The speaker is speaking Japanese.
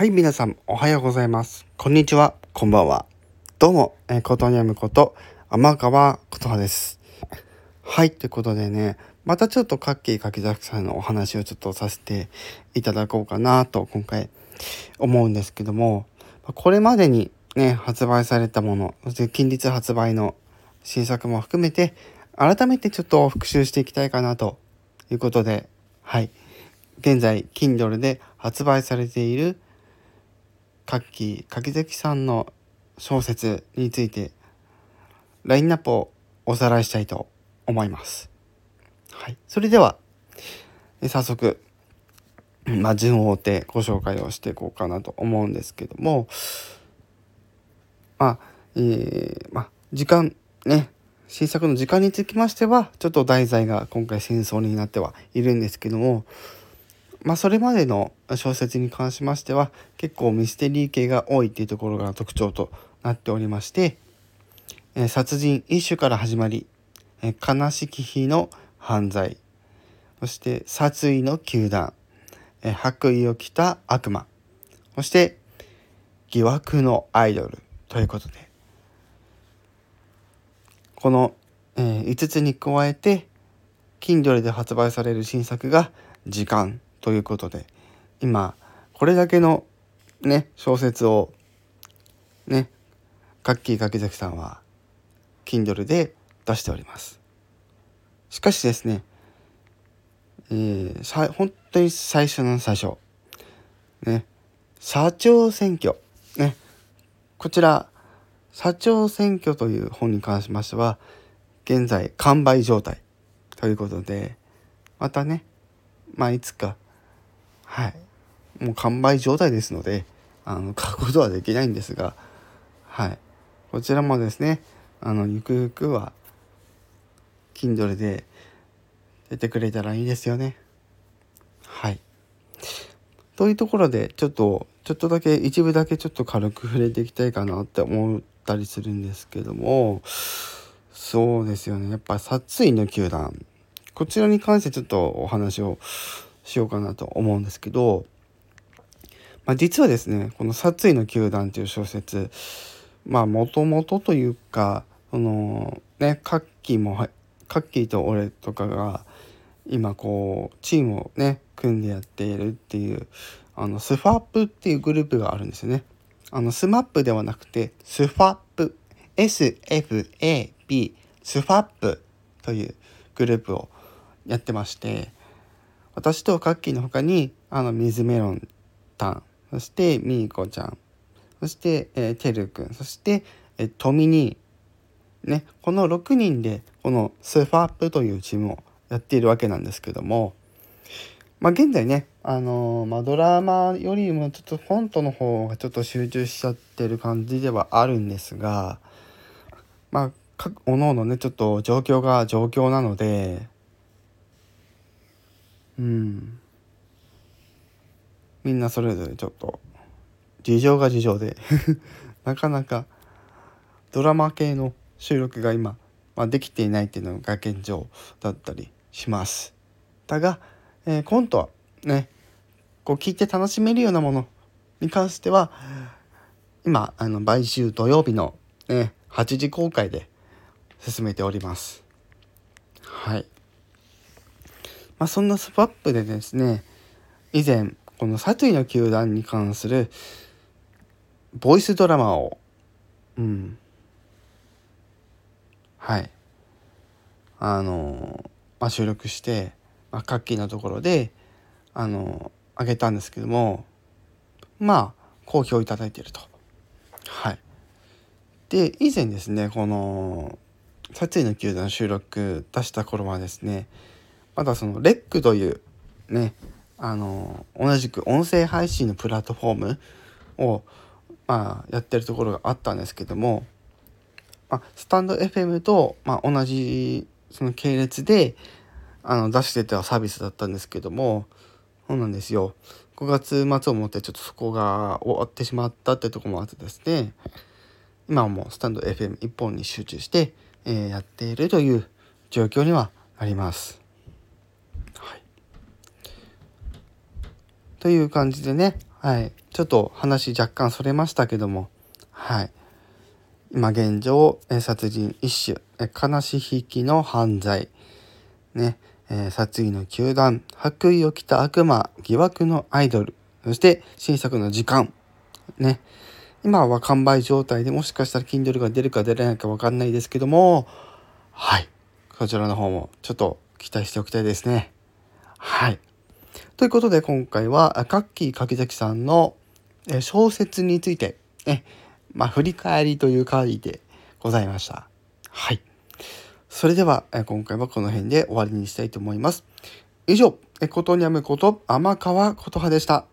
はい、皆さん、おはようございます。こんにちは、こんばんは。どうも、えー、ことにゃむこと、天川ことはです。はい、ということでね、またちょっとカッキー柿崎さんのお話をちょっとさせていただこうかなと、今回思うんですけども、これまでにね、発売されたもの、そして近日発売の新作も含めて、改めてちょっと復習していきたいかなということで、はい。現在、Kindle で発売されているカッキー柿崎さんの小説についてラインナップをおさらいしたいと思います。はい、それでは早速、まあ、順を追ってご紹介をしていこうかなと思うんですけどもまあ、えー、まあ、時間ね新作の時間につきましてはちょっと題材が今回戦争になってはいるんですけどもまあ、それまでの小説に関しましては結構ミステリー系が多いっていうところが特徴となっておりまして、え殺人一種から始まり、え悲しき日の犯罪そして殺意の球団、え白衣を着た悪魔そして疑惑のアイドルということでこの、えー、5つに加えて Kindle で発売される新作が「時間」ということで今これだけのね小説をねカッキー柿崎さんは Kindle で出しております。しかしですねえー、さ本当に最初の最初ね社長選挙ねこちら社長選挙という本に関しましては現在完売状態ということでまたねまあいつかはい。もう完売状態ですのであの買うことはできないんですがはい。こちらもですねあのゆくゆくは Kindle で出てくれたらいいですよね。はい。というところでちょっとちょっとだけ一部だけちょっと軽く触れていきたいかなって思ったりするんですけどもそうですよね。やっぱ殺意の球団。こちらに関してちょっとお話をしようかなと思うんですけど、まあ、実はですねこの「殺意の球団」という小説まあもともとというかそのねカッキーもカッキーと俺とかが今こうチームをね組んでやっているっていうあのスファップっていうグループがあるんですよね。あのスマップではなくてスファップ SFAP スファップというグループをやってまして私とカッキーの他にあの水メロンタンそしてみーこちゃんそして、えー、てるくんそして、えー、トミニーねこの6人でこのスファップというチームをやっているわけなんですけどもまあ現在ねあのー、まあ、ドラマよりもちょっとフォントの方がちょっと集中しちゃってる感じではあるんですがまあ各おのおのねちょっと状況が状況なのでうんみんなそれぞれちょっと事情が事情で なかなかドラマ系の収録が今、まあ、できていないっていうのが現状だったりします。だが、えー、コントはねこう聞いて楽しめるようなものに関しては今あの毎週土曜日の、ね、8時公開で進めております。はい。まあ、そんなスパップでですね以前この殺意の球団に関するボイスドラマをうん。はい。あのまあ、収録して、まあ、カッキーなところであのあげたんですけどもまあ好評いただいていると。はい、で以前ですねこの「殺意の球団」収録出した頃はですねまだそのレックというねあの同じく音声配信のプラットフォームを、まあ、やってるところがあったんですけども、まあ、スタンド FM と、まあ、同じその系列であの出してたサービスだったんですけどもそうなんですよ5月末をもってちょっとそこが終わってしまったってとこもあってですね今はもうスタンド FM 一本に集中して、えー、やっているという状況にはなります。という感じでね、はい、ちょっと話若干それましたけども。はい。今現状殺人一種。悲し引きの犯罪。ね。え、殺意の球団白衣を着た悪魔疑惑のアイドル。そして新作の時間。ね。今は完売状態でもしかしたら Kindle が出るか出れないか分かんないですけども。はい。こちらの方もちょっと期待しておきたいですね。はい。ということで今回はカッキー柿崎さんの小説についてねまあ振り返りという回でございましたはいそれでは、今回はこの辺で終わりにしたいと思います。以上、ことにゃむこと天川琴葉でした。